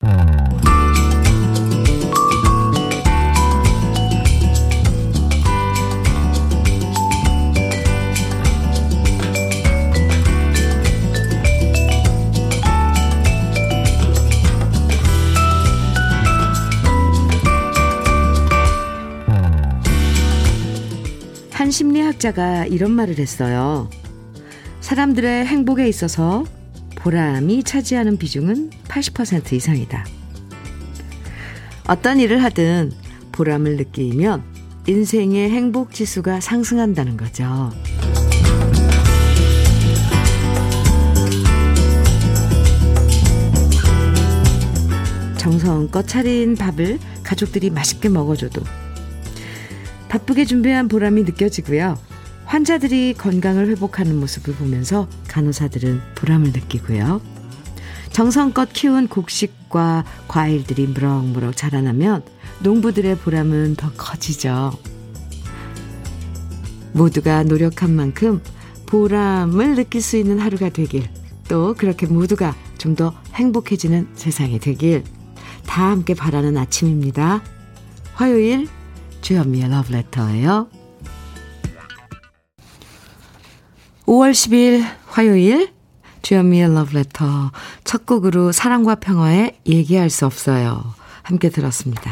한 심리학자가 이런 말을 했어요. 사람들의 행복에 있어서 보람이 차지하는 비중은 80% 이상이다. 어떤 일을 하든 보람을 느끼면 인생의 행복 지수가 상승한다는 거죠. 정성껏 차린 밥을 가족들이 맛있게 먹어줘도 바쁘게 준비한 보람이 느껴지고요. 환자들이 건강을 회복하는 모습을 보면서 간호사들은 보람을 느끼고요. 정성껏 키운 곡식과 과일들이 무럭무럭 자라나면 농부들의 보람은 더 커지죠. 모두가 노력한 만큼 보람을 느낄 수 있는 하루가 되길, 또 그렇게 모두가 좀 더 행복해지는 세상이 되길, 다 함께 바라는 아침입니다. 화요일 주현미의 러브레터예요. 5월 10일 화요일 주현미의 러브레터 첫 곡으로 사랑과 평화의 얘기할 수 없어요. 함께 들었습니다.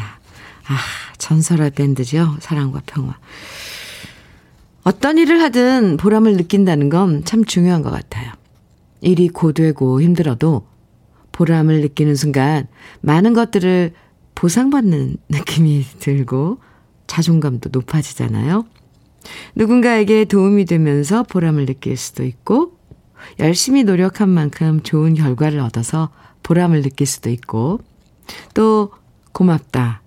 아, 전설의 밴드죠. 사랑과 평화. 어떤 일을 하든 보람을 느낀다는 건 참 중요한 것 같아요. 일이 고되고 힘들어도 보람을 느끼는 순간 많은 것들을 보상받는 느낌이 들고 자존감도 높아지잖아요. 누군가에게 도움이 되면서 보람을 느낄 수도 있고, 열심히 노력한 만큼 좋은 결과를 얻어서 보람을 느낄 수도 있고, 또 고맙다,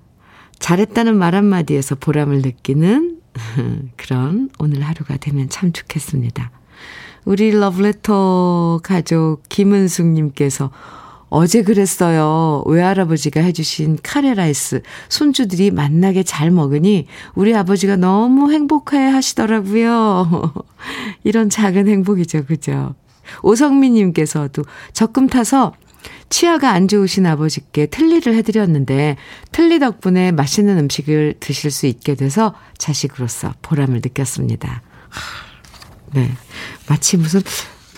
잘했다는 말 한마디에서 보람을 느끼는 그런 오늘 하루가 되면 참 좋겠습니다. 우리 러브레터 가족 김은숙님께서 어제 그랬어요. 외할아버지가 해주신 카레라이스. 손주들이 만나게 잘 먹으니 우리 아버지가 너무 행복해 하시더라고요. 이런 작은 행복이죠. 그죠? 오성민님께서도 적금 타서 치아가 안 좋으신 아버지께 틀니를 해드렸는데 틀니 덕분에 맛있는 음식을 드실 수 있게 돼서 자식으로서 보람을 느꼈습니다. 네. 마치 무슨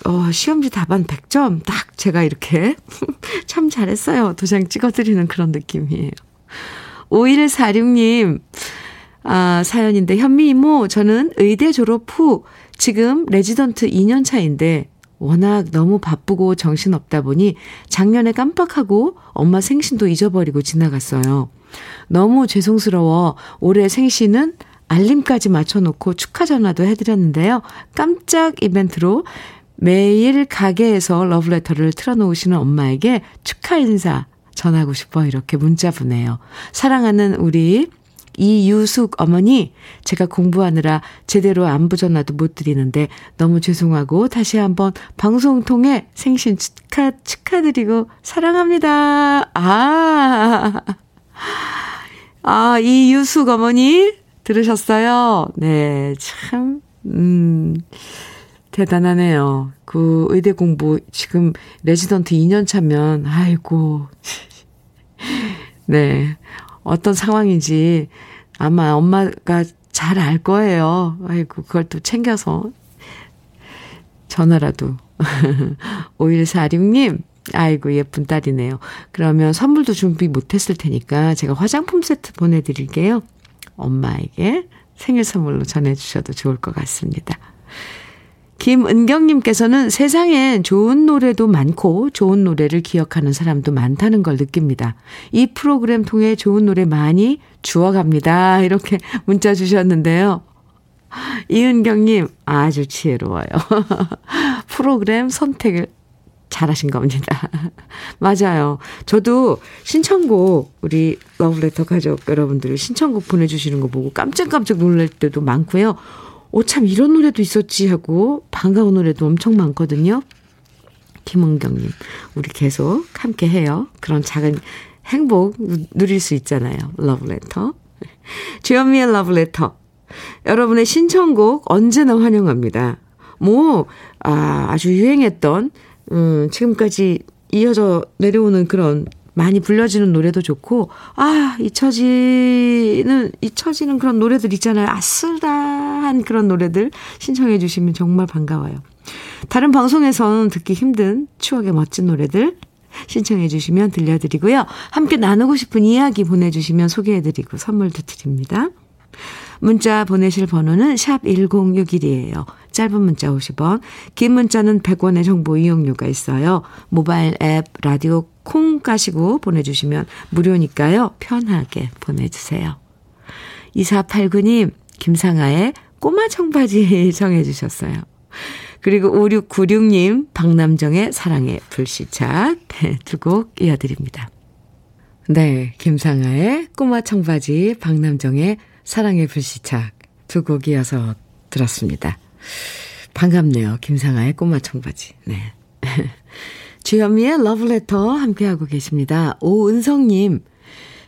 어, 시험지 답안 100점 딱 제가 이렇게 참 잘했어요. 도장 찍어드리는 그런 느낌이에요. 5146님, 아, 사연인데, 현미 이모, 저는 의대 졸업 후 지금 레지던트 2년 차인데, 워낙 너무 바쁘고 정신없다 보니 작년에 깜빡하고 엄마 생신도 잊어버리고 지나갔어요. 너무 죄송스러워 올해 생신은 알림까지 맞춰놓고 축하 전화도 해드렸는데요. 깜짝 이벤트로 매일 가게에서 러브레터를 틀어놓으시는 엄마에게 축하 인사 전하고 싶어 이렇게 문자 보내요. 사랑하는 우리 이유숙 어머니, 제가 공부하느라 제대로 안부 전화도 못 드리는데 너무 죄송하고 다시 한번 방송 통해 생신 축하, 축하드리고 사랑합니다. 아, 아, 이유숙 어머니 들으셨어요? 네, 참, 음, 대단하네요. 그 의대 공부 지금 레지던트 2년 차면 아이고. 네. 어떤 상황인지 아마 엄마가 잘 알 거예요. 아이고 그걸 또 챙겨서 전화라도 5146님 아이고 예쁜 딸이네요. 그러면 선물도 준비 못했을 테니까 제가 화장품 세트 보내드릴게요. 엄마에게 생일 선물로 전해주셔도 좋을 것 같습니다. 김은경님께서는 세상엔 좋은 노래도 많고 좋은 노래를 기억하는 사람도 많다는 걸 느낍니다. 이 프로그램 통해 좋은 노래 많이 주워갑니다. 이렇게 문자 주셨는데요. 이은경님, 아주 지혜로워요. 프로그램 선택을 잘하신 겁니다. 맞아요. 저도 신청곡, 우리 러브레터 가족 여러분들이 신청곡 보내주시는 거 보고 깜짝깜짝 놀랄 때도 많고요. 오, 참, 이런 노래도 있었지 하고 반가운 노래도 엄청 많거든요. 김은경님, 우리 계속 함께 해요. 그런 작은 행복 누릴 수 있잖아요. 러브레터. 주현미의 러브레터. 여러분의 신청곡 언제나 환영합니다. 뭐, 아, 아주 유행했던, 음, 지금까지 이어져 내려오는 그런 많이 불려지는 노래도 좋고, 아, 잊혀지는, 잊혀지는 그런 노래들 있잖아요. 아슬다한 그런 노래들 신청해 주시면 정말 반가워요. 다른 방송에서는 듣기 힘든 추억의 멋진 노래들 신청해 주시면 들려드리고요. 함께 나누고 싶은 이야기 보내주시면 소개해 드리고 선물도 드립니다. 문자 보내실 번호는 샵 1061이에요. 짧은 문자 50원, 긴 문자는 100원의 정보 이용료가 있어요. 모바일 앱 라디오 콩 까시고 보내주시면 무료니까요. 편하게 보내주세요. 2489님, 김상아의 꼬마 청바지 정해주셨어요. 그리고 5696님, 박남정의 사랑의 불시착 두곡 이어드립니다. 네, 김상아의 꼬마 청바지, 박남정의 사랑의 불시착 두 곡 이어서 들었습니다. 반갑네요. 김상아의 꼬마 청바지. 네. 주현미의 러브레터 함께하고 계십니다. 오은성님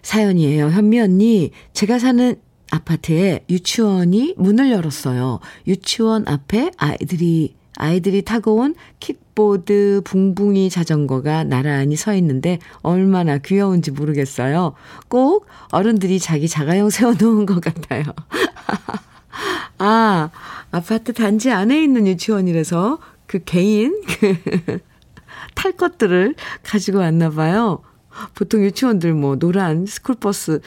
사연이에요. 현미 언니, 제가 사는 아파트에 유치원이 문을 열었어요. 유치원 앞에 아이들이 아이들이 타고 온 킥보드, 붕붕이 자전거가 나란히 서 있는데 얼마나 귀여운지 모르겠어요. 꼭 어른들이 자기 자가용 세워놓은 것 같아요. 아, 아파트 단지 안에 있는 유치원이라서 그 개인 그 탈 것들을 가지고 왔나 봐요. 보통 유치원들 뭐 노란 스쿨버스로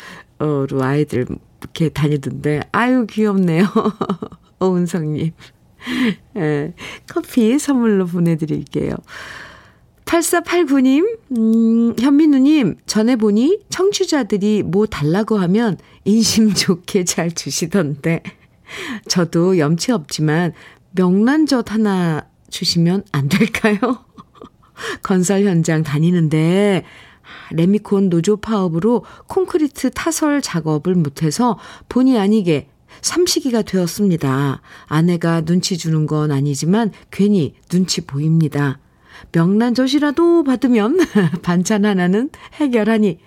아이들 이렇게 다니던데 아유 귀엽네요. 오은성님. 예, 커피 선물로 보내드릴게요. 8489님, 음, 현민우님, 전에 보니 청취자들이 뭐 달라고 하면 인심 좋게 잘 주시던데, 저도 염치 없지만 명란젓 하나 주시면 안 될까요? 건설 현장 다니는데 레미콘 노조 파업으로 콘크리트 타설 작업을 못해서 본의 아니게 삼시기가 되었습니다. 아내가 눈치 주는 건 아니지만 괜히 눈치 보입니다. 명란젓이라도 받으면 반찬 하나는 해결하니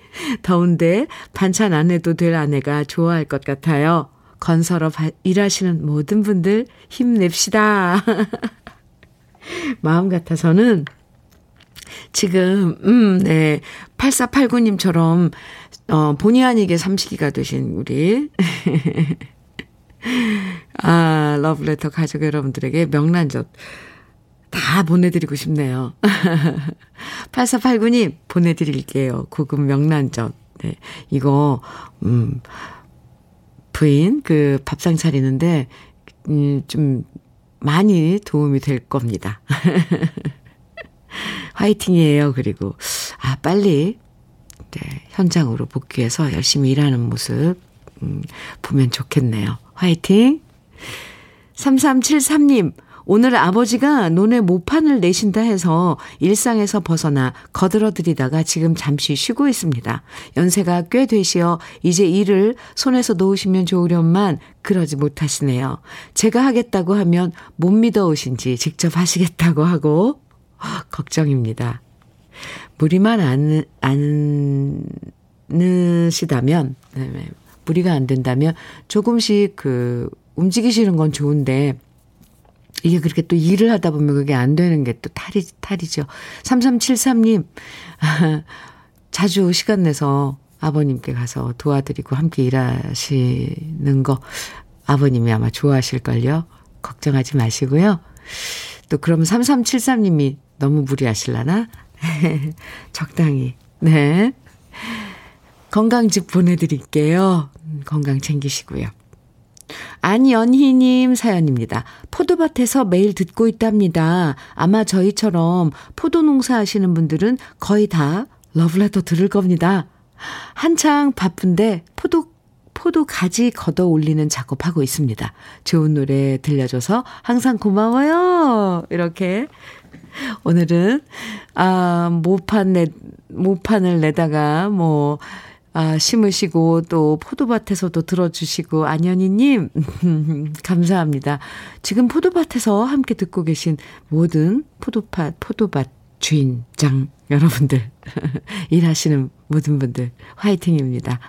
더운데 반찬 안 해도 될 아내가 좋아할 것 같아요. 건설업 일하시는 모든 분들 힘냅시다. 마음 같아서는 지금, 음, 네. 8489님처럼, 어, 본의 아니게 삼시기가 되신 우리. 아, 러브레터 가족 여러분들에게 명란젓 다 보내드리고 싶네요. 8489님 보내드릴게요. 고급 명란젓. 네. 이거, 음, 부인 그 밥상 차리는데, 음, 좀 많이 도움이 될 겁니다. 화이팅이에요. 그리고, 아, 빨리, 네, 현장으로 복귀해서 열심히 일하는 모습, 음, 보면 좋겠네요. 화이팅! 3373님, 오늘 아버지가 논에 모판을 내신다 해서 일상에서 벗어나 거들어들이다가 지금 잠시 쉬고 있습니다. 연세가 꽤 되시어 이제 일을 손에서 놓으시면 좋으련만 그러지 못하시네요. 제가 하겠다고 하면 못 믿어오신지 직접 하시겠다고 하고 걱정입니다. 무리만 안, 않으시다면, 네, 무리가 안 된다면 조금씩 그 움직이시는 건 좋은데 이게 그렇게 또 일을 하다 보면 그게 안 되는 게 또 탈이, 탈이죠. 3373님, 자주 시간 내서 아버님께 가서 도와드리고 함께 일하시는 거 아버님이 아마 좋아하실걸요. 걱정하지 마시고요. 또 그러면 3373님이 너무 무리하실라나? 적당히. 네. 건강즙 보내드릴게요. 음, 건강 챙기시고요. 안연희님 사연입니다. 포도밭에서 매일 듣고 있답니다. 아마 저희처럼 포도 농사 하시는 분들은 거의 다 러브레터 들을 겁니다. 한창 바쁜데 포도 포도 가지 걷어 올리는 작업하고 있습니다. 좋은 노래 들려줘서 항상 고마워요. 이렇게 오늘은 아 모판 내 모판을 내다가 뭐 아, 심으시고 또 포도밭에서도 들어주시고 안현희님 감사합니다. 지금 포도밭에서 함께 듣고 계신 모든 포도밭 포도밭 주인장 여러분들 일하시는 모든 분들 화이팅입니다.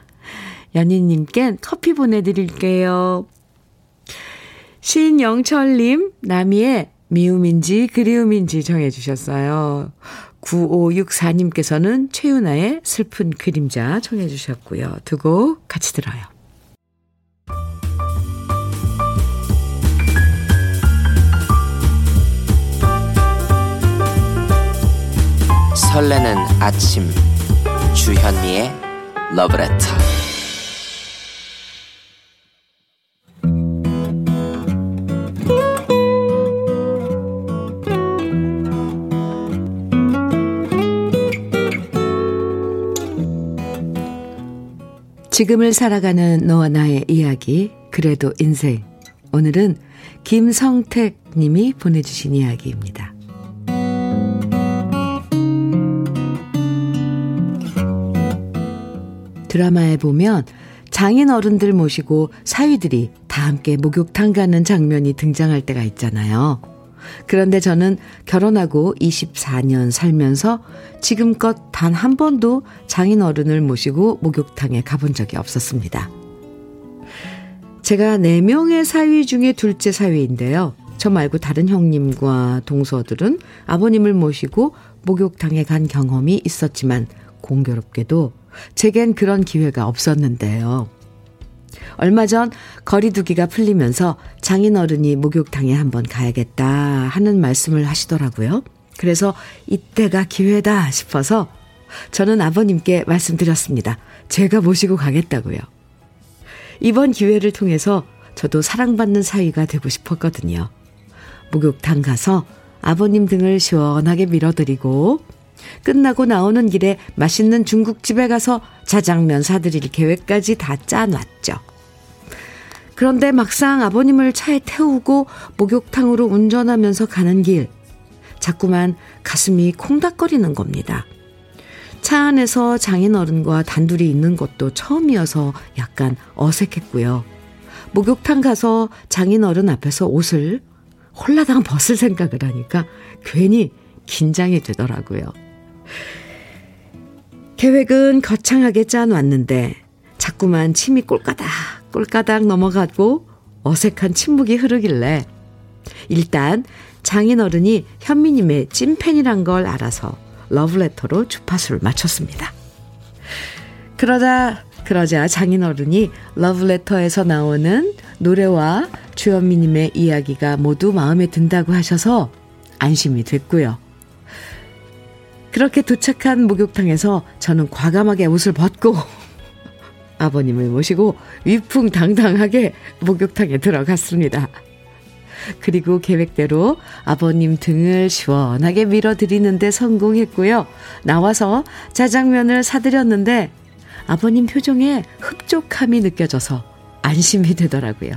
연희님께 커피 보내드릴게요. 신영철님, 나미의 미움인지 그리움인지 정해주셨어요. 9564님께서는 최윤아의 슬픈 그림자 청해 주셨고요. 두 곡 같이 들어요. 설레는 아침 주현미의 러브레터 지금을 살아가는 너와 나의 이야기, 그래도 인생. 오늘은 김성택 님이 보내주신 이야기입니다. 드라마에 보면 장인 어른들 모시고 사위들이 다 함께 목욕탕 가는 장면이 등장할 때가 있잖아요. 그런데 저는 결혼하고 24년 살면서 지금껏 단 한 번도 장인 어른을 모시고 목욕탕에 가본 적이 없었습니다. 제가 4명의 사위 중에 둘째 사위인데요. 저 말고 다른 형님과 동서들은 아버님을 모시고 목욕탕에 간 경험이 있었지만 공교롭게도 제겐 그런 기회가 없었는데요. 얼마 전 거리두기가 풀리면서 장인어른이 목욕탕에 한번 가야겠다 하는 말씀을 하시더라고요. 그래서 이때가 기회다 싶어서 저는 아버님께 말씀드렸습니다. 제가 모시고 가겠다고요. 이번 기회를 통해서 저도 사랑받는 사위가 되고 싶었거든요. 목욕탕 가서 아버님 등을 시원하게 밀어드리고 끝나고 나오는 길에 맛있는 중국집에 가서 자장면 사드릴 계획까지 다 짜놨죠. 그런데 막상 아버님을 차에 태우고 목욕탕으로 운전하면서 가는 길, 자꾸만 가슴이 콩닥거리는 겁니다. 차 안에서 장인어른과 단둘이 있는 것도 처음이어서 약간 어색했고요. 목욕탕 가서 장인어른 앞에서 옷을 홀라당 벗을 생각을 하니까 괜히 긴장이 되더라고요. 계획은 거창하게 짜놨는데 자꾸만 침이 꼴까닥 꼴까닥 넘어가고 어색한 침묵이 흐르길래 일단 장인어른이 현미님의 찐팬이란 걸 알아서 러브레터로 주파수를 맞췄습니다. 그러다 그러자 장인어른이 러브레터에서 나오는 노래와 주현미님의 이야기가 모두 마음에 든다고 하셔서 안심이 됐고요. 그렇게 도착한 목욕탕에서 저는 과감하게 옷을 벗고 아버님을 모시고 위풍당당하게 목욕탕에 들어갔습니다. 그리고 계획대로 아버님 등을 시원하게 밀어드리는데 성공했고요. 나와서 자장면을 사드렸는데 아버님 표정에 흡족함이 느껴져서 안심이 되더라고요.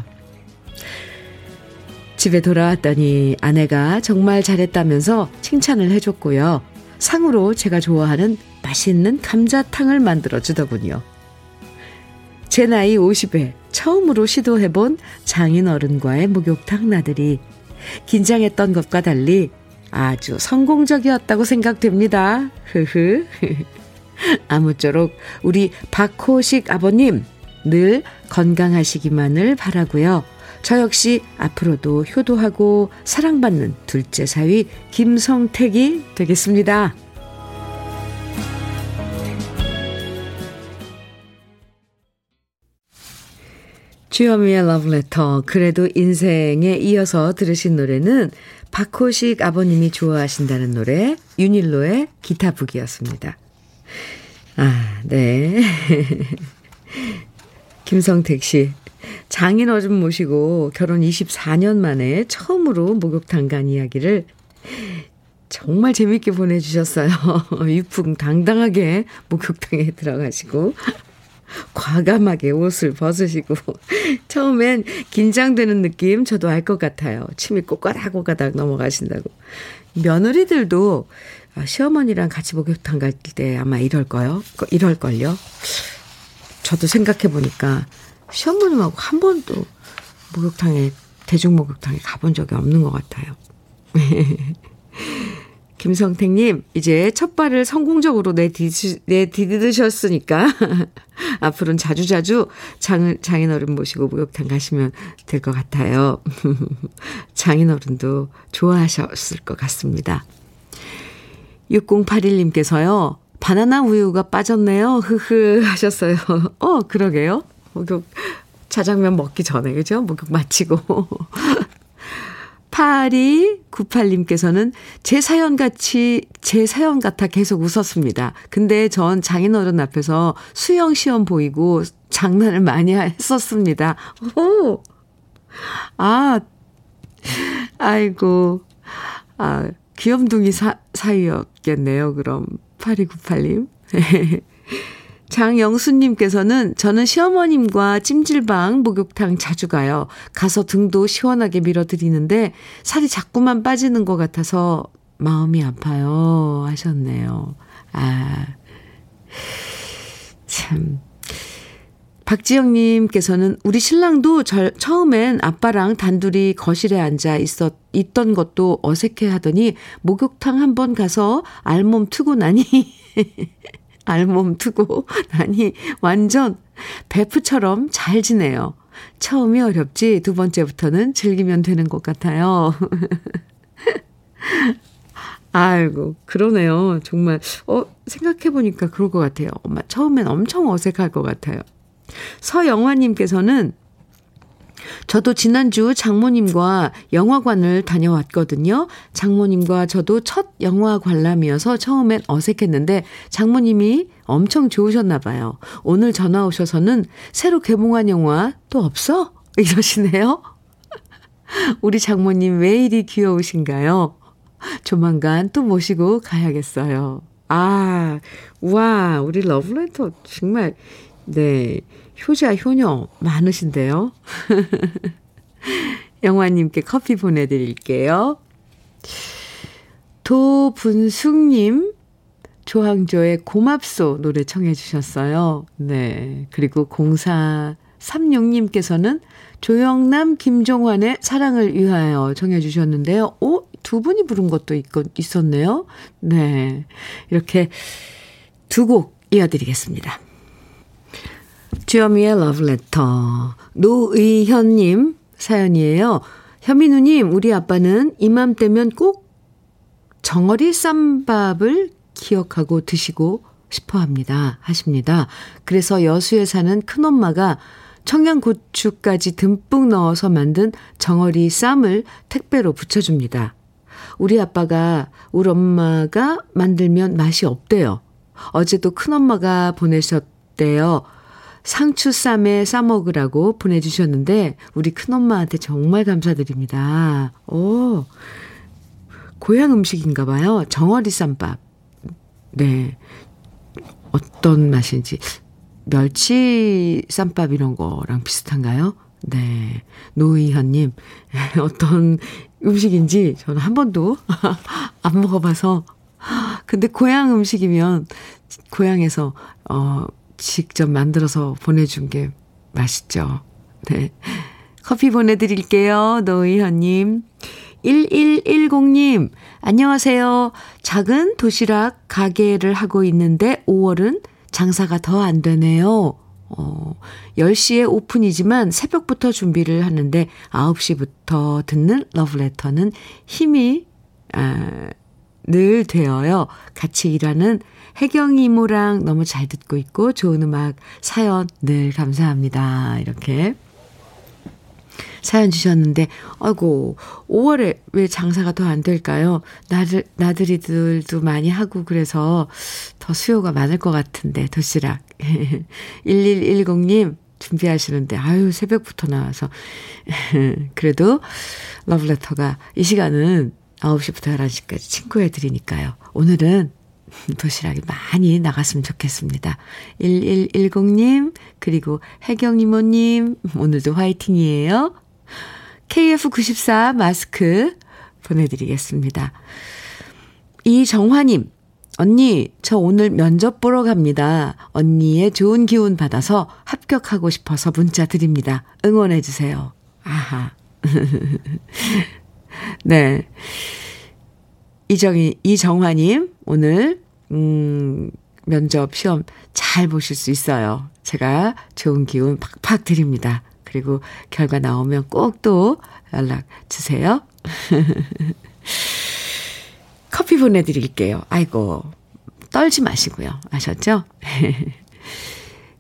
집에 돌아왔더니 아내가 정말 잘했다면서 칭찬을 해줬고요. 상으로 제가 좋아하는 맛있는 감자탕을 만들어 주더군요. 제 나이 50에 처음으로 시도해본 장인 어른과의 목욕탕 나들이 긴장했던 것과 달리 아주 성공적이었다고 생각됩니다. 흐흐. 아무쪼록 우리 박호식 아버님 늘 건강하시기만을 바라고요. 저 역시 앞으로도 효도하고 사랑받는 둘째 사위 김성택이 되겠습니다. 주현미의 러브레터 그래도 인생에 이어서 들으신 노래는 박호식 아버님이 좋아하신다는 노래 윤일로의 기타북이었습니다. 아, 네. 김성택 씨 장인 어른 모시고 결혼 24년 만에 처음으로 목욕탕 간 이야기를 정말 재밌게 보내주셨어요. 유풍 당당하게 목욕탕에 들어가시고 과감하게 옷을 벗으시고 처음엔 긴장되는 느낌 저도 알 것 같아요. 침이 꼬까닥꼬까닥 넘어가신다고. 며느리들도 시어머니랑 같이 목욕탕 갈 때 아마 이럴 거요. 이럴 걸요. 저도 생각해 보니까 시어머님하고 한 번도 목욕탕에, 대중 목욕탕에 가본 적이 없는 것 같아요. 김성택님, 이제 첫 발을 성공적으로 내디드셨으니까, 앞으로는 자주자주 장, 장인어른 모시고 목욕탕 가시면 될 것 같아요. 장인어른도 좋아하셨을 것 같습니다. 6081님께서요. 바나나 우유가 빠졌네요. 흐흐 하셨어요. 어, 그러게요. 목욕 자장면 먹기 전에 그죠? 목욕 마치고. 8298님께서는 제 사연 같이, 제 사연 같아 계속 웃었습니다. 근데 전 장인어른 앞에서 수영 시험 보이고 장난을 많이 했었습니다. 오! 아, 아이고. 아, 귀염둥이 사, 사이였겠네요, 그럼. 8298님. 장영수님께서는 저는 시어머님과 찜질방 목욕탕 자주 가요. 가서 등도 시원하게 밀어드리는데 살이 자꾸만 빠지는 것 같아서 마음이 아파요. 하셨네요. 아, 참. 박지영님께서는 우리 신랑도 절, 처음엔 아빠랑 단둘이 거실에 앉아 있었, 있던 것도 어색해 하더니 목욕탕 한번 가서 알몸 트고 나니, 알몸 트고 나니 완전 베프처럼 잘 지내요. 처음이 어렵지 두 번째부터는 즐기면 되는 것 같아요. 아이고, 그러네요. 정말, 어, 생각해보니까 그럴 것 같아요. 엄마, 처음엔 엄청 어색할 것 같아요. 서영화님께서는 저도 지난주 장모님과 영화관을 다녀왔거든요. 장모님과 저도 첫 영화 관람이어서 처음엔 어색했는데 장모님이 엄청 좋으셨나 봐요. 오늘 전화 오셔서는 새로 개봉한 영화 또 없어? 이러시네요. 우리 장모님 왜 이리 귀여우신가요? 조만간 또 모시고 가야겠어요. 아, 와, 우리 러브레터 정말 네. 효자, 효녀 많으신데요. 영화님께 커피 보내드릴게요. 도분숙님, 조항조의 고맙소 노래 청해주셨어요. 네. 그리고 0436님께서는 조영남, 김종환의 사랑을 위하여 청해주셨는데요. 오, 두 분이 부른 것도 있, 있었네요. 네. 이렇게 두 곡 이어드리겠습니다. 주여미의 러브레터. 노의현님 사연이에요. 현민우님, 우리 아빠는 이맘때면 꼭 정어리 쌈밥을 기억하고 드시고 싶어 합니다. 하십니다. 그래서 여수에 사는 큰엄마가 청양고추까지 듬뿍 넣어서 만든 정어리 쌈을 택배로 붙여줍니다. 우리 아빠가 우리 엄마가 만들면 맛이 없대요. 어제도 큰엄마가 보내셨대요. 상추쌈에 싸먹으라고 보내주셨는데, 우리 큰엄마한테 정말 감사드립니다. 오, 고향 음식인가 봐요. 정어리 쌈밥. 네. 어떤 맛인지. 멸치 쌈밥 이런 거랑 비슷한가요? 네. 노희현님, 어떤 음식인지 저는 한 번도 안 먹어봐서. 근데 고향 음식이면 고향에서, 어, 직접 만들어서 보내준 게 맛있죠. 네. 커피 보내드릴게요. 노희현님. 1110님, 안녕하세요. 작은 도시락 가게를 하고 있는데 5월은 장사가 더 안 되네요. 어, 10시에 오픈이지만 새벽부터 준비를 하는데 9시부터 듣는 러브레터는 힘이, 아, 늘 되어요. 같이 일하는 혜경 이모랑 너무 잘 듣고 있고 좋은 음악 사연 늘 감사합니다. 이렇게 사연 주셨는데 아이고 5월에 왜 장사가 더 안 될까요? 나들 나들이들도 많이 하고 그래서 더 수요가 많을 것 같은데 도시락 1110님 준비하시는데 아유 새벽부터 나와서 그래도 러브레터가 이 시간은 9시부터 11시까지 친구해 드리니까요. 오늘은 도시락이 많이 나갔으면 좋겠습니다. 1110님, 그리고 혜경 이모님, 오늘도 화이팅이에요. KF94 마스크 보내드리겠습니다. 이정화님, 언니, 저 오늘 면접 보러 갑니다. 언니의 좋은 기운 받아서 합격하고 싶어서 문자 드립니다. 응원해주세요. 아하. 네. 이정희, 이정화님, 오늘, 음, 면접 시험 잘 보실 수 있어요. 제가 좋은 기운 팍팍 드립니다. 그리고 결과 나오면 꼭 또 연락 주세요. 커피 보내드릴게요. 아이고, 떨지 마시고요. 아셨죠?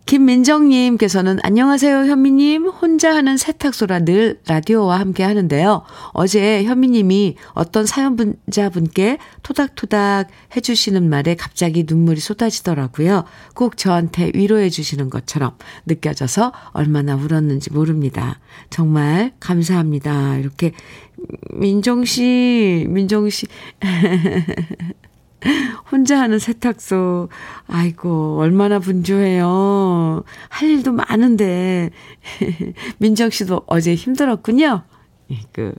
김민정님께서는 안녕하세요, 현미님. 혼자 하는 세탁소라 늘 라디오와 함께 하는데요. 어제 현미님이 어떤 사연자분께 토닥토닥 해주시는 말에 갑자기 눈물이 쏟아지더라고요. 꼭 저한테 위로해 주시는 것처럼 느껴져서 얼마나 울었는지 모릅니다. 정말 감사합니다. 이렇게 민정씨, 민정씨. 혼자 하는 세탁소. 아이고, 얼마나 분주해요. 할 일도 많은데. 민정 씨도 어제 힘들었군요. 예, 그,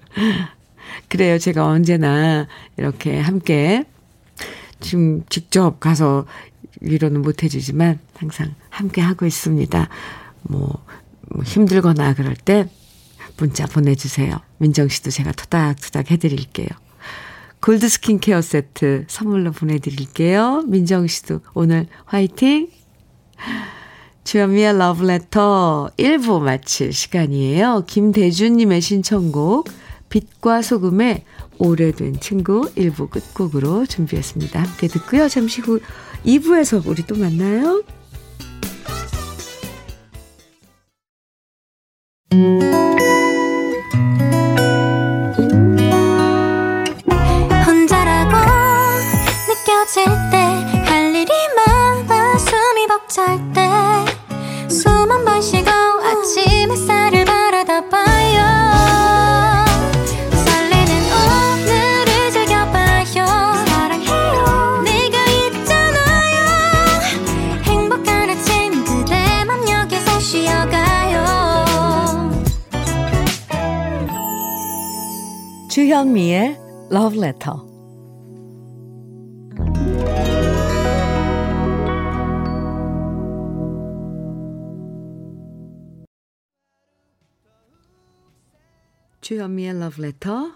그래요. 제가 언제나 이렇게 함께, 지금 직접 가서 위로는 못 해주지만 항상 함께 하고 있습니다. 뭐, 뭐 힘들거나 그럴 때 문자 보내주세요. 민정 씨도 제가 토닥토닥 해드릴게요. 골드 스킨케어 세트 선물로 보내드릴게요. 민정 씨도 오늘 화이팅! 주현미의 러브레터 1부 마칠 시간이에요. 김대준님의 신청곡 빛과 소금의 오래된 친구 1부 끝곡으로 준비했습니다. 함께 듣고요. 잠시 후 2부에서 우리 또 만나요. 주현미의 Love Letter. 주현미의 Love Letter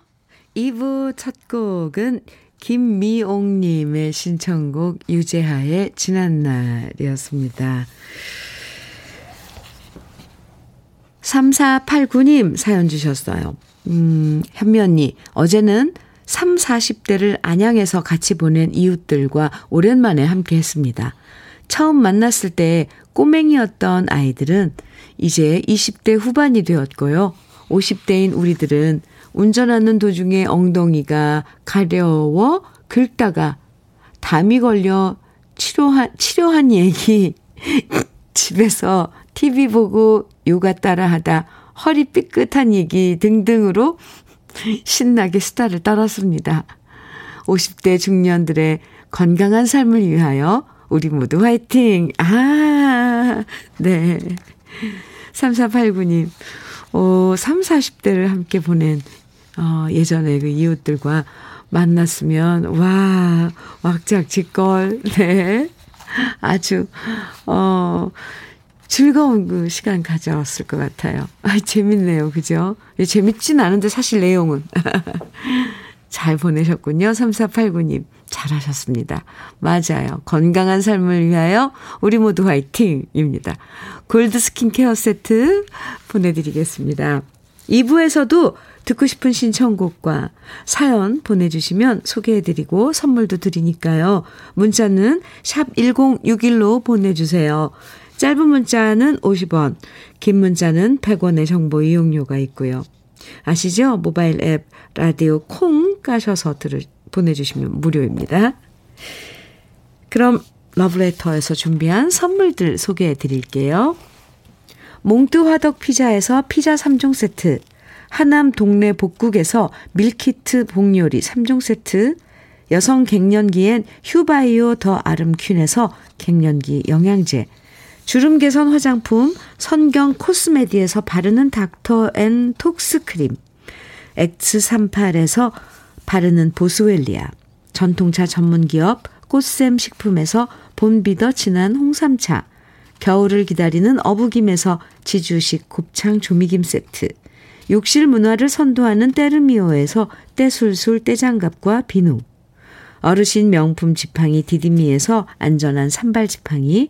2부 첫 곡은 김미옥님의 신청곡 유재하의 지난날이었습니다. 3489님 사연 주셨어요. 음, 현미 언니, 어제는 3, 40대를 안양에서 같이 보낸 이웃들과 오랜만에 함께 했습니다. 처음 만났을 때 꼬맹이였던 아이들은 이제 20대 후반이 되었고요. 50대인 우리들은 운전하는 도중에 엉덩이가 가려워 긁다가 담이 걸려 치료한, 치료한 얘기 집에서 TV 보고 요가 따라 하다 허리 삐끗한 얘기 등등으로 신나게 수다를 떨었습니다. 50대 중년들의 건강한 삶을 위하여 우리 모두 화이팅! 아, 네. 3489님, 오, 3, 40대를 함께 보낸, 어, 예전에 그 이웃들과 만났으면, 와, 왁작지껄, 네. 아주, 어, 즐거운 그 시간 가져왔을 것 같아요. 아, 재밌네요. 그죠? 예, 재밌진 않은데 사실 내용은. 잘 보내셨군요. 3489님. 잘하셨습니다. 맞아요. 건강한 삶을 위하여 우리 모두 화이팅입니다. 골드 스킨케어 세트 보내드리겠습니다. 2부에서도 듣고 싶은 신청곡과 사연 보내주시면 소개해드리고 선물도 드리니까요. 문자는 샵 1061로 보내주세요. 짧은 문자는 50원, 긴 문자는 100원의 정보 이용료가 있고요. 아시죠? 모바일 앱 라디오 콩 까셔서 들을, 보내주시면 무료입니다. 그럼 러브레터에서 준비한 선물들 소개해 드릴게요. 몽뚜 화덕 피자에서 피자 3종 세트, 하남 동네 복국에서 밀키트 복요리 3종 세트, 여성 갱년기엔 휴바이오 더 아름퀸에서 갱년기 영양제, 주름 개선 화장품 선경 코스메디에서 바르는 닥터 앤 톡스 크림, X38에서 바르는 보스웰리아, 전통차 전문기업 꽃샘 식품에서 본비더 진한 홍삼차, 겨울을 기다리는 어부김에서 지주식 곱창 조미김 세트, 욕실 문화를 선도하는 때르미오에서 때술술 때장갑과 비누, 어르신 명품 지팡이 디디미에서 안전한 삼발 지팡이,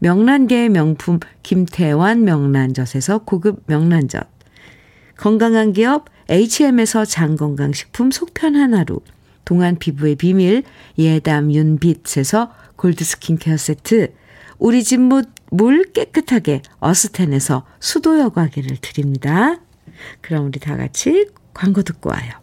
명란계의 명품 김태환 명란젓에서 고급 명란젓, 건강한 기업 HM에서 장건강식품 속편한 하루, 동안 피부의 비밀 예담 윤빛에서 골드 스킨케어 세트, 우리 집 물 깨끗하게 어스텐에서 수도 여과기를 드립니다. 그럼 우리 다 같이 광고 듣고 와요.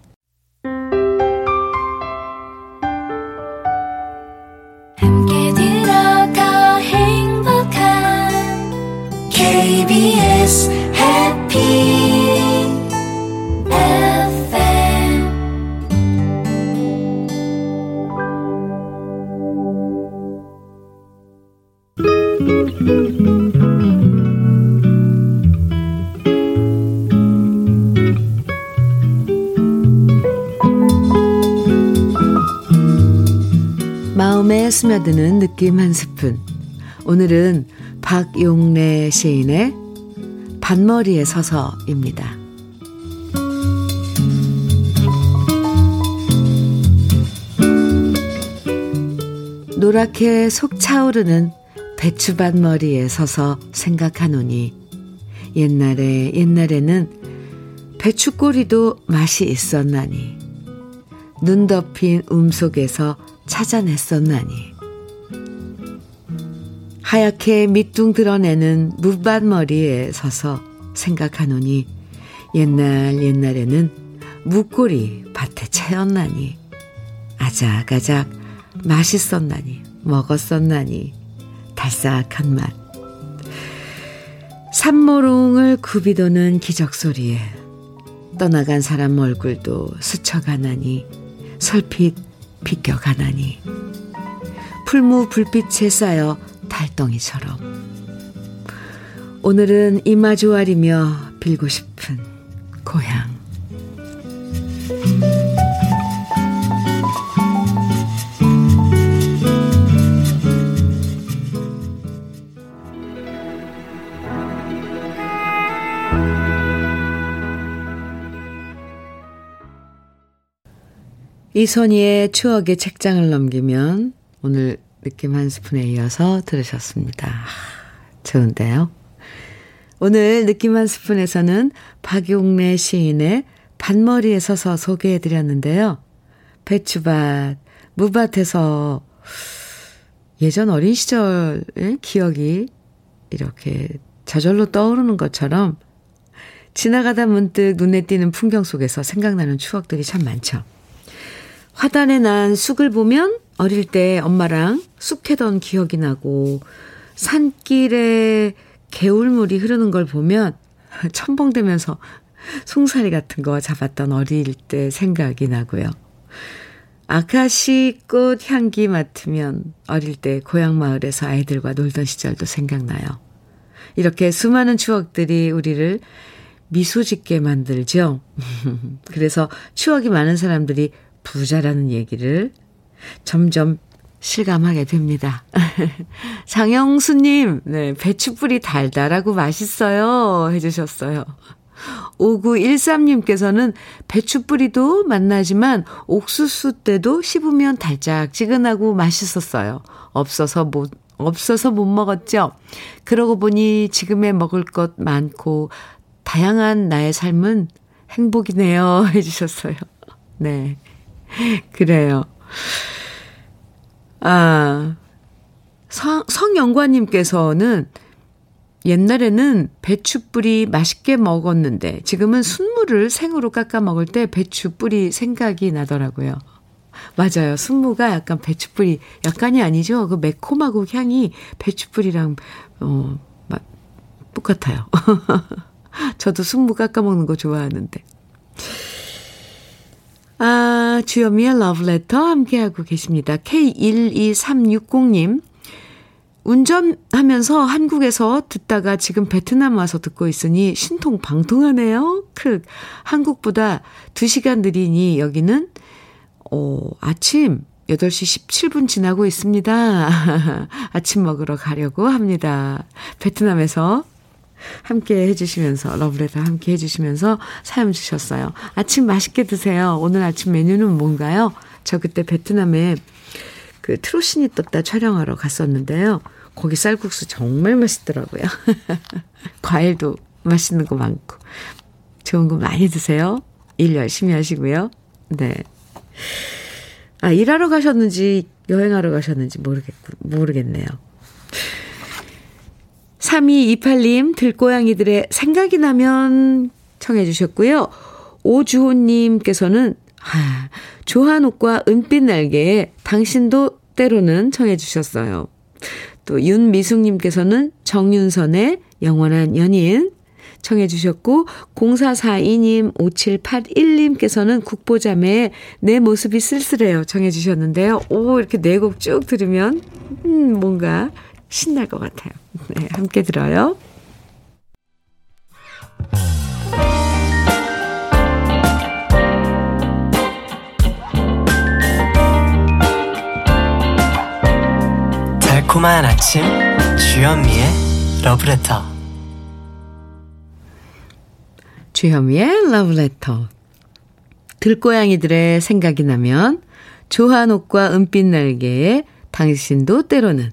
KBS 해피 마음에 스며드는 느낌 한 스푼. 오늘은 박용래 시인의 반머리에 서서입니다. 노랗게 속 차오르는 배추밭머리에 서서 생각하노니 옛날에 옛날에는 배추꼬리도 맛이 있었나니 눈 덮인 움 속에서 찾아냈었나니 하얗게 밑둥 드러내는 무밭머리에 서서 생각하노니 옛날 옛날에는 무꼬리 밭에 채였나니 아작아작 맛있었나니 먹었었나니 달싹한 맛. 산모롱을 굽이도는 기적소리에 떠나간 사람 얼굴도 스쳐가나니 설핏 비껴가나니. 풀무 불빛에 쌓여 달덩이처럼. 오늘은 이마조아리며 빌고 싶은 고향. 이선희의 추억의 책장을 넘기면 오늘 느낌 한 스푼에 이어서 들으셨습니다. 좋은데요. 오늘 느낌 한 스푼에서는 박용래 시인의 반머리에 서서 소개해 드렸는데요. 배추밭, 무밭에서 예전 어린 시절의 기억이 이렇게 저절로 떠오르는 것처럼 지나가다 문득 눈에 띄는 풍경 속에서 생각나는 추억들이 참 많죠. 화단에 난 쑥을 보면 어릴 때 엄마랑 쑥 해던 기억이 나고 산길에 개울물이 흐르는 걸 보면 첨벙대면서 송사리 같은 거 잡았던 어릴 때 생각이 나고요. 아카시 꽃 향기 맡으면 어릴 때 고향 마을에서 아이들과 놀던 시절도 생각나요. 이렇게 수많은 추억들이 우리를 미소 짓게 만들죠. 그래서 추억이 많은 사람들이 부자라는 얘기를 점점 실감하게 됩니다. 장영수님, 네, 배추뿌리 달달하고 맛있어요. 해주셨어요. 5913님께서는 배추뿌리도 맛나지만 옥수수 때도 씹으면 달짝지근하고 맛있었어요. 없어서 못, 없어서 못 먹었죠. 그러고 보니 지금의 먹을 것 많고 다양한 나의 삶은 행복이네요. 해주셨어요. 네. 그래요. 아, 성, 성영관님께서는 옛날에는 배추뿌리 맛있게 먹었는데 지금은 순무를 생으로 깎아 먹을 때 배추뿌리 생각이 나더라고요. 맞아요. 순무가 약간 배추뿌리 약간이 아니죠. 그 매콤하고 향이 배추뿌리랑 어, 맛 똑같아요. 저도 순무 깎아 먹는 거 좋아하는데. 아, 주현미의 러브레터 함께하고 계십니다. K12360님. 운전하면서 한국에서 듣다가 지금 베트남 와서 듣고 있으니 신통 방통하네요. 크. 한국보다 2시간 느리니 여기는 어, 아침 8시 17분 지나고 있습니다. 아침 먹으러 가려고 합니다. 베트남에서 함께 해주시면서, 러브레터 함께 해주시면서 사연 주셨어요. 아침 맛있게 드세요. 오늘 아침 메뉴는 뭔가요? 저 그때 베트남에 그 트로시니 떴다 촬영하러 갔었는데요. 거기 쌀국수 정말 맛있더라고요. 과일도 맛있는 거 많고. 좋은 거 많이 드세요. 일 열심히 하시고요. 네. 아, 일하러 가셨는지 여행하러 가셨는지 모르겠고, 모르겠네요. 3228님, 들고양이들의 생각이 나면 청해 주셨고요. 오주호님께서는, 아, 조한옥과 은빛 날개에 당신도 때로는 청해 주셨어요. 또 윤미숙님께서는 정윤선의 영원한 연인 청해 주셨고 0442님 5781님께서는 국보자매의 내 모습이 쓸쓸해요 청해 주셨는데요. 오 이렇게 네 곡 쭉 들으면 음 뭔가 신날 것 같아요. 네, 함께 들어요. 달콤한 아침 주현미의 러브레터 주현미의 러브레터 들고양이들의 생각이 나면 조한옥과 은빛 날개에 당신도 때로는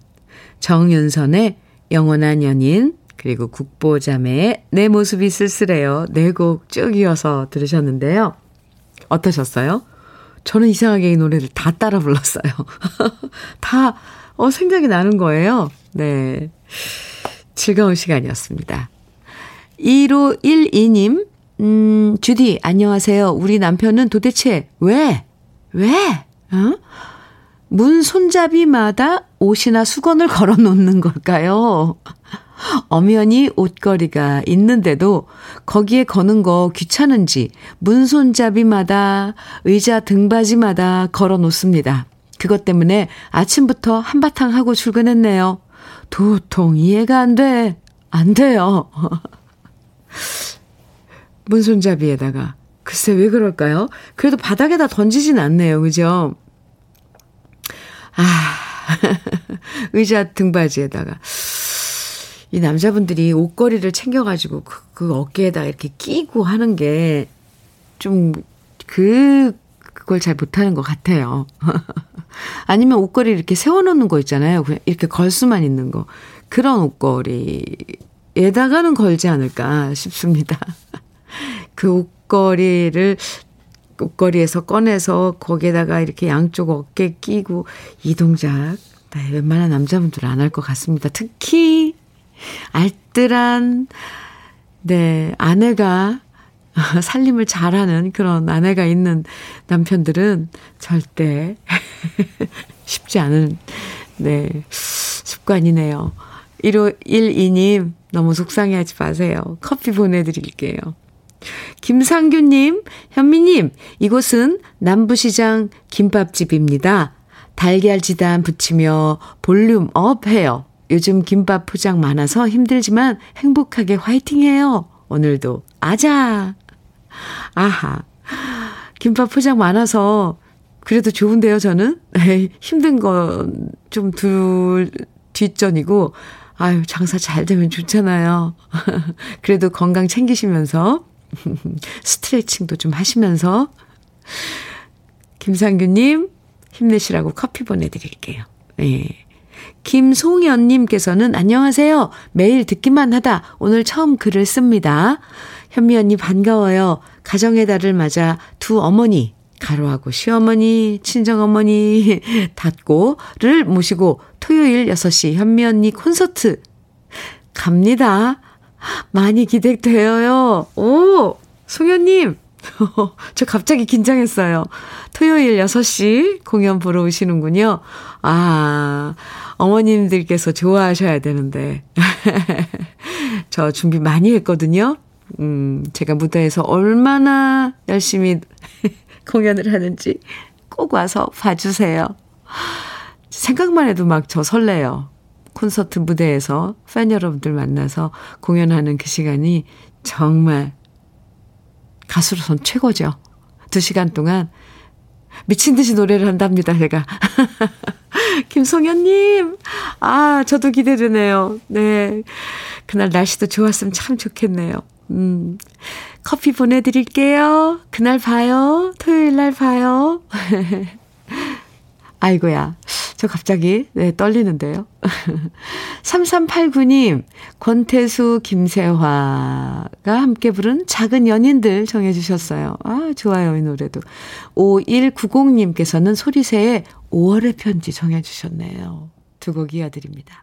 정윤선의 영원한 연인 그리고 국보자매의 내 모습이 쓸쓸해요. 네 곡 쭉 이어서 들으셨는데요. 어떠셨어요? 저는 이상하게 이 노래를 다 따라 불렀어요. 다, 어, 생각이 나는 거예요. 네. 즐거운 시간이었습니다. 1512님, 음, 주디, 안녕하세요. 우리 남편은 도대체 왜, 왜, 어? 문 손잡이마다 옷이나 수건을 걸어 놓는 걸까요? 엄연히 옷걸이가 있는데도 거기에 거는 거 귀찮은지 문 손잡이마다 의자 등받이마다 걸어 놓습니다. 그것 때문에 아침부터 한바탕 하고 출근했네요. 도통 이해가 안 돼. 안 돼요. 문 손잡이에다가. 글쎄, 왜 그럴까요? 그래도 바닥에다 던지진 않네요. 그죠? 아, 의자 등받이에다가. 이 남자분들이 옷걸이를 챙겨가지고 그, 그 어깨에다 이렇게 끼고 하는 게 좀 그, 그걸 잘 못하는 것 같아요. 아니면 옷걸이 이렇게 세워놓는 거 있잖아요. 그냥 이렇게 걸 수만 있는 거. 그런 옷걸이에다가는 걸지 않을까 싶습니다. 그 옷걸이를 옷걸이에서 꺼내서 거기에다가 이렇게 양쪽 어깨 끼고 이 동작 네, 웬만한 남자분들은 안할 것 같습니다. 특히 알뜰한 네 아내가 살림을 잘하는 그런 아내가 있는 남편들은 절대 쉽지 않은 네 습관이네요. 1512님 너무 속상해하지 마세요. 커피 보내드릴게요. 김상규님, 현미님, 이곳은 남부시장 김밥집입니다. 달걀 지단 붙이며 volume up 해요. 요즘 김밥 포장 많아서 힘들지만 행복하게 화이팅 해요. 오늘도 아자! 아하. 김밥 포장 많아서 그래도 좋은데요, 저는? 힘든 건 좀 둘, 뒷전이고, 아유, 장사 잘 되면 좋잖아요. 그래도 건강 챙기시면서 스트레칭도 좀 하시면서 김상규님 힘내시라고 커피 보내드릴게요. 네. 김송연님께서는 안녕하세요. 매일 듣기만 하다 오늘 처음 글을 씁니다. 현미 언니 반가워요. 가정의 달을 맞아 두 어머니 가로하고 시어머니, 친정어머니 닫고를 모시고 토요일 6시 현미 언니 콘서트 갑니다. 많이 기대되어요. 오! 송현님! 저 갑자기 긴장했어요. 토요일 6시 공연 보러 오시는군요. 아, 어머님들께서 좋아하셔야 되는데. 저 준비 많이 했거든요. 음, 제가 무대에서 얼마나 열심히 공연을 하는지 꼭 와서 봐주세요. 생각만 해도 막 저 설레요. 콘서트 무대에서 팬 여러분들 만나서 공연하는 그 시간이 정말 가수로선 최고죠. 두 시간 동안 미친 듯이 노래를 한답니다, 제가. 김송현님, 아, 저도 기대되네요. 네. 그날 날씨도 좋았으면 참 좋겠네요. 음, 커피 보내드릴게요. 그날 봐요. 토요일 날 봐요. 아이고야. 저 갑자기, 네, 떨리는데요. 3389님, 권태수, 김세화가 함께 부른 작은 연인들 정해주셨어요. 아, 좋아요, 이 노래도. 5190님께서는 소리새의 5월의 편지 정해주셨네요. 두 곡 이어드립니다.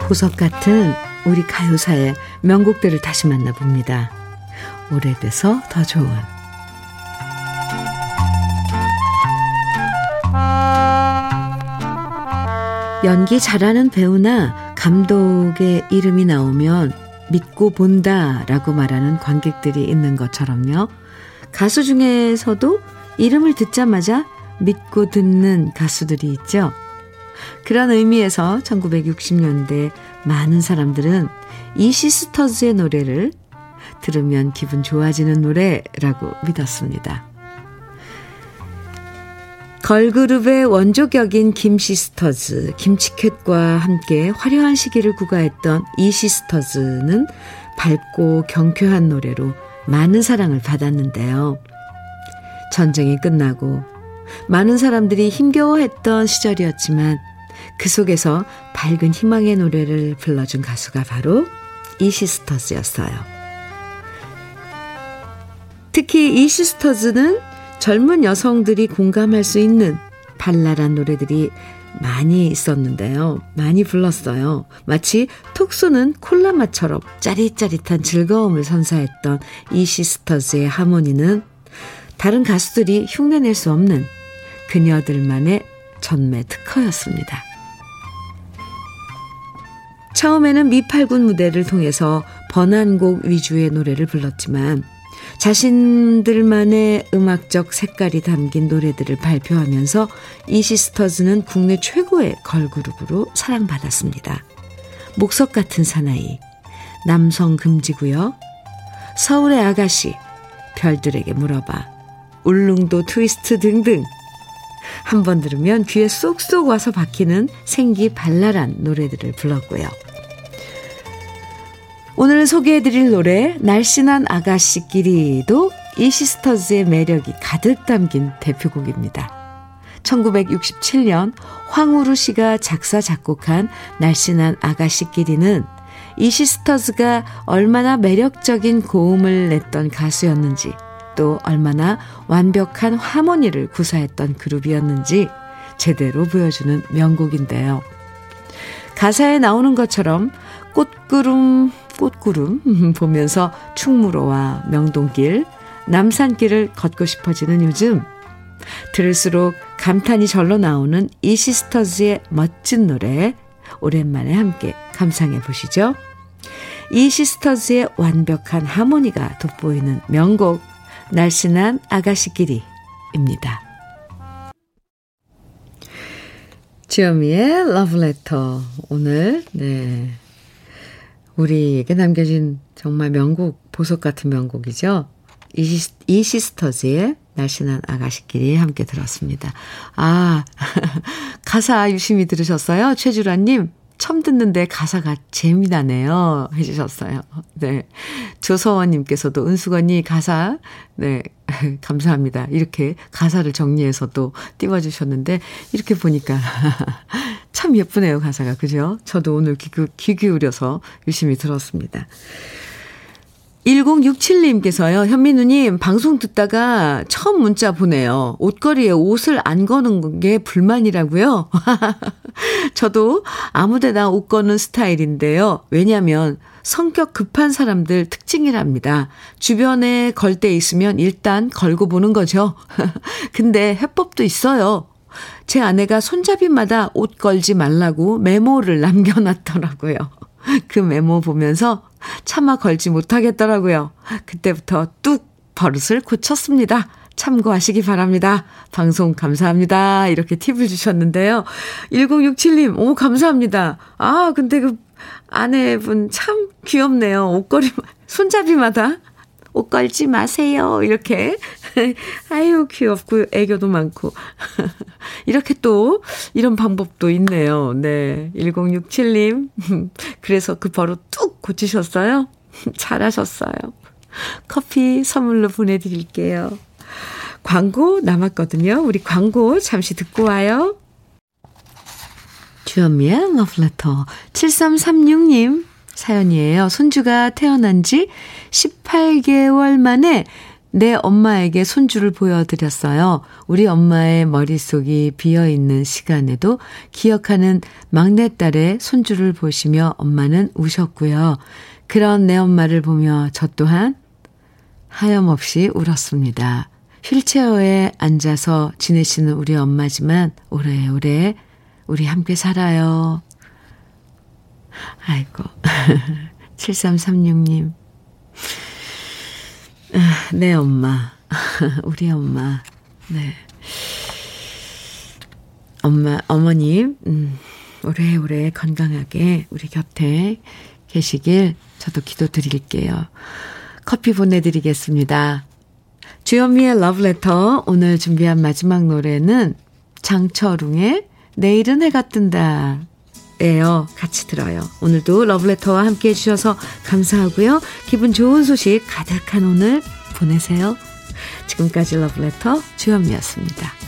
보석 같은 우리 가요사의 명곡들을 다시 만나봅니다. 오래돼서 더 좋은 연기 잘하는 배우나 감독의 이름이 나오면 믿고 본다라고 말하는 관객들이 있는 것처럼요. 가수 중에서도 이름을 듣자마자 믿고 듣는 가수들이 있죠. 그런 의미에서 1960년대 많은 사람들은 이 시스터즈의 노래를 들으면 기분 좋아지는 노래라고 믿었습니다. 걸그룹의 원조격인 김시스터즈, 김치캣과 함께 화려한 시기를 구가했던 이 시스터즈는 밝고 경쾌한 노래로 많은 사랑을 받았는데요. 전쟁이 끝나고 많은 사람들이 힘겨워했던 시절이었지만 그 속에서 밝은 희망의 노래를 불러준 가수가 바로 이 시스터즈였어요. 특히 이 시스터즈는 젊은 여성들이 공감할 수 있는 발랄한 노래들이 많이 있었는데요. 많이 불렀어요. 마치 톡 쏘는 콜라 맛처럼 짜릿짜릿한 즐거움을 선사했던 이 시스터즈의 하모니는 다른 가수들이 흉내낼 수 없는 그녀들만의 전매 특허였습니다. 처음에는 미팔군 무대를 통해서 번안곡 위주의 노래를 불렀지만 자신들만의 음악적 색깔이 담긴 노래들을 발표하면서 이 시스터즈는 국내 최고의 걸그룹으로 사랑받았습니다. 목석 같은 사나이, 남성 금지구역, 서울의 아가씨, 별들에게 물어봐, 울릉도 트위스트 등등 한 번 들으면 귀에 쏙쏙 와서 박히는 생기 발랄한 노래들을 불렀고요. 오늘 소개해드릴 노래 날씬한 아가씨끼리도 이 시스터즈의 매력이 가득 담긴 대표곡입니다. 1967년 황우루 씨가 작사 작곡한 날씬한 아가씨끼리는 이 시스터즈가 얼마나 매력적인 고음을 냈던 가수였는지 또 얼마나 완벽한 하모니를 구사했던 그룹이었는지 제대로 보여주는 명곡인데요. 가사에 나오는 것처럼 꽃구름 꽃구름 보면서 충무로와 명동길, 남산길을 걷고 싶어지는 요즘 들을수록 감탄이 절로 나오는 이 시스터즈의 멋진 노래 오랜만에 함께 감상해 보시죠. 이 시스터즈의 완벽한 하모니가 돋보이는 명곡 날씬한 아가씨끼리입니다. 주현미의 러브레터 오늘 네 우리에게 남겨진 정말 명곡, 보석 같은 명곡이죠. 이시, 이 시스터즈의 날씬한 아가씨끼리 함께 들었습니다. 아, 가사 유심히 들으셨어요? 최주라님, 처음 듣는데 가사가 재미나네요. 해주셨어요. 네. 조서원님께서도 은수건이 가사, 네. 감사합니다. 이렇게 가사를 정리해서 또 띄워주셨는데, 이렇게 보니까 참 예쁘네요, 가사가. 그죠? 저도 오늘 귀, 귀 기울여서 유심히 들었습니다. 1067님께서요, 현민우님, 방송 듣다가 처음 문자 보내요. 옷걸이에 옷을 안 거는 게 불만이라고요? 저도 아무 데나 옷 거는 스타일인데요. 왜냐면 성격 급한 사람들 특징이랍니다. 주변에 걸 때 있으면 일단 걸고 보는 거죠. 근데 해법도 있어요. 제 아내가 손잡이마다 옷 걸지 말라고 메모를 남겨놨더라고요. 그 메모 보면서 차마 걸지 못하겠더라고요. 그때부터 뚝 버릇을 고쳤습니다. 참고하시기 바랍니다. 방송 감사합니다. 이렇게 팁을 주셨는데요. 1067님, 오, 감사합니다. 아, 근데 그 아내분 참 귀엽네요. 옷걸이, 손잡이마다 옷 걸지 마세요. 이렇게. 아유, 귀엽고 애교도 많고. 이렇게 또 이런 방법도 있네요. 네. 1067님. 그래서 그 버릇 뚝 고치셨어요? 잘하셨어요. 커피 선물로 보내드릴게요. 광고 남았거든요. 우리 광고 잠시 듣고 와요. 주현미의 러브레터 7336님 사연이에요. 손주가 태어난 지 18개월 만에 내 엄마에게 손주를 보여드렸어요. 우리 엄마의 머릿속이 비어있는 시간에도 기억하는 막내딸의 손주를 보시며 엄마는 우셨고요. 그런 내 엄마를 보며 저 또한 하염없이 울었습니다. 휠체어에 앉아서 지내시는 우리 엄마지만 오래오래 우리 함께 살아요. 아이고. 7336님. 내 엄마. 우리 엄마. 네. 엄마, 어머님, 음, 오래오래 건강하게 우리 곁에 계시길 저도 기도 드릴게요. 커피 보내드리겠습니다. 주현미의 러브레터 오늘 준비한 마지막 노래는 장철웅의 내일은 해가 뜬다. 예요. 같이 들어요. 오늘도 러브레터와 함께 해주셔서 감사하고요. 기분 좋은 소식 가득한 오늘 보내세요. 지금까지 러브레터 주현미였습니다.